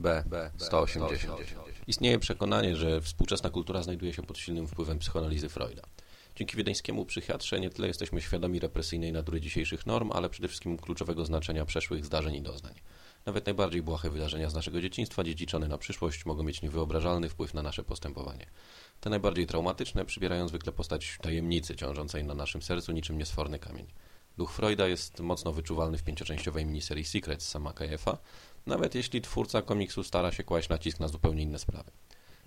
B. 180. Istnieje przekonanie, że współczesna kultura znajduje się pod silnym wpływem psychoanalizy Freuda. Dzięki wiedeńskiemu psychiatrze nie tyle jesteśmy świadomi represyjnej natury dzisiejszych norm, ale przede wszystkim kluczowego znaczenia przeszłych zdarzeń i doznań. Nawet najbardziej błahe wydarzenia z naszego dzieciństwa, dziedziczone na przyszłość, mogą mieć niewyobrażalny wpływ na nasze postępowanie. Te najbardziej traumatyczne przybierają zwykle postać tajemnicy ciążącej na naszym sercu niczym niesforny kamień. Duch Freuda jest mocno wyczuwalny w pięcioczęściowej miniserii Secrets sama KF-a, nawet jeśli twórca komiksu stara się kłaść nacisk na zupełnie inne sprawy.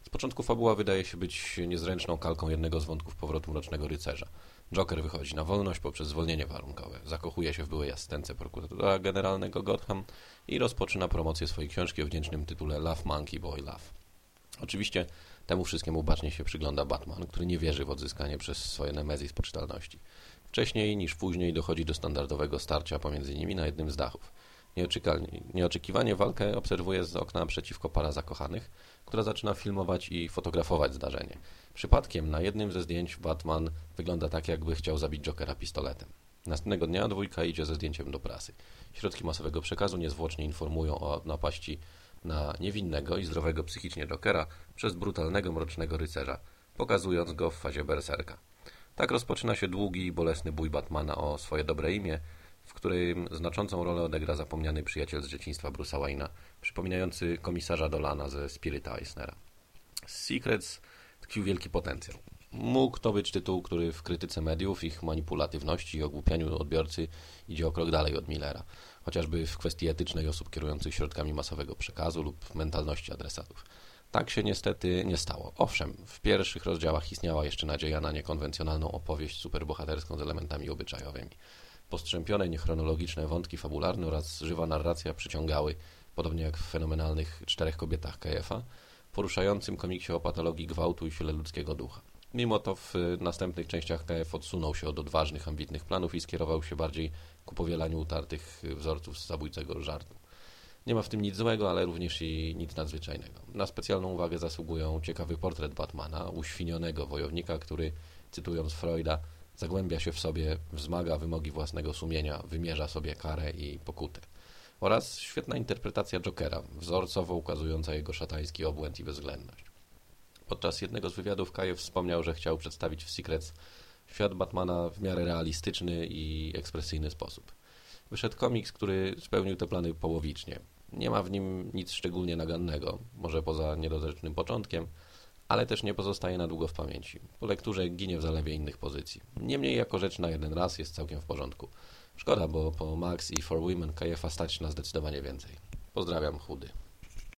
Z początku fabuła wydaje się być niezręczną kalką jednego z wątków powrotu Mrocznego Rycerza. Joker wychodzi na wolność poprzez zwolnienie warunkowe, zakochuje się w byłej asystence prokuratora generalnego Gotham i rozpoczyna promocję swojej książki o wdzięcznym tytule Love Monkey Boy Love. Oczywiście temu wszystkiemu bacznie się przygląda Batman, który nie wierzy w odzyskanie przez swoje Nemezis poczytalności. Wcześniej niż później dochodzi do standardowego starcia pomiędzy nimi na jednym z dachów. Nieoczekiwanie walkę obserwuje z okna przeciwko para zakochanych, która zaczyna filmować i fotografować zdarzenie. Przypadkiem na jednym ze zdjęć Batman wygląda tak, jakby chciał zabić Jokera pistoletem. Następnego dnia dwójka idzie ze zdjęciem do prasy. Środki masowego przekazu niezwłocznie informują o napaści na niewinnego i zdrowego psychicznie Jokera przez brutalnego mrocznego rycerza, pokazując go w fazie berserka. Tak rozpoczyna się długi i bolesny bój Batmana o swoje dobre imię, w którym znaczącą rolę odegra zapomniany przyjaciel z dzieciństwa Bruce'a Wayne'a, przypominający komisarza Dolana ze Spirita Eisnera. Secrets tkwił wielki potencjał. Mógł to być tytuł, który w krytyce mediów, ich manipulatywności i ogłupianiu odbiorcy idzie o krok dalej od Millera, chociażby w kwestii etycznej osób kierujących środkami masowego przekazu lub mentalności adresatów. Tak się niestety nie stało. Owszem, w pierwszych rozdziałach istniała jeszcze nadzieja na niekonwencjonalną opowieść superbohaterską z elementami obyczajowymi. Postrzępione, niechronologiczne wątki fabularne oraz żywa narracja przyciągały, podobnie jak w fenomenalnych Czterech kobietach KF-a, poruszającym komiksie o patologii gwałtu i sile ludzkiego ducha. Mimo to w następnych częściach KF odsunął się od odważnych, ambitnych planów i skierował się bardziej ku powielaniu utartych wzorców z zabójcego żartu. Nie ma w tym nic złego, ale również i nic nadzwyczajnego. Na specjalną uwagę zasługują ciekawy portret Batmana, uświnionego wojownika, który, cytując Freuda, zagłębia się w sobie, wzmaga wymogi własnego sumienia, wymierza sobie karę i pokutę. Oraz świetna interpretacja Jokera, wzorcowo ukazująca jego szatański obłęd i bezwzględność. Podczas jednego z wywiadów Kajew wspomniał, że chciał przedstawić w Secrets świat Batmana w miarę realistyczny i ekspresyjny sposób. Wyszedł komiks, który spełnił te plany połowicznie. Nie ma w nim nic szczególnie nagannego, może poza niedorzecznym początkiem, ale też nie pozostaje na długo w pamięci. Po lekturze ginie w zalewie innych pozycji. Niemniej jako rzecz na jeden raz jest całkiem w porządku. Szkoda, bo po Max i For Women KF stać na zdecydowanie więcej. Pozdrawiam, chudy.